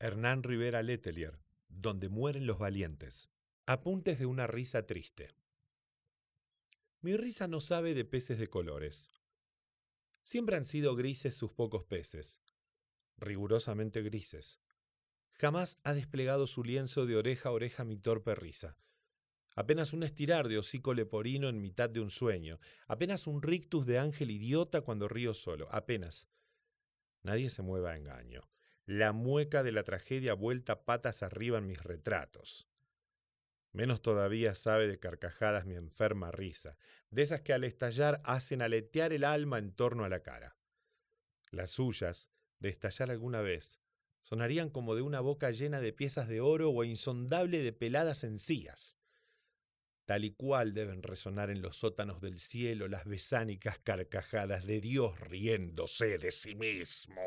Hernán Rivera Letelier, Donde mueren los valientes. Apuntes de una risa triste. Mi risa no sabe de peces de colores. Siempre han sido grises sus pocos peces, rigurosamente grises. Jamás ha desplegado su lienzo de oreja a oreja mi torpe risa. Apenas un estirar de hocico leporino en mitad de un sueño, apenas un rictus de ángel idiota cuando río solo, apenas. Nadie se mueva a engaño la mueca de la tragedia vuelta patas arriba en mis retratos. Menos todavía sabe de carcajadas mi enferma risa, de esas que al estallar hacen aletear el alma en torno a la cara. Las suyas, de estallar alguna vez, sonarían como de una boca llena de piezas de oro o insondable de peladas encías. Tal y cual deben resonar en los sótanos del cielo las besánicas carcajadas de Dios riéndose de sí mismo.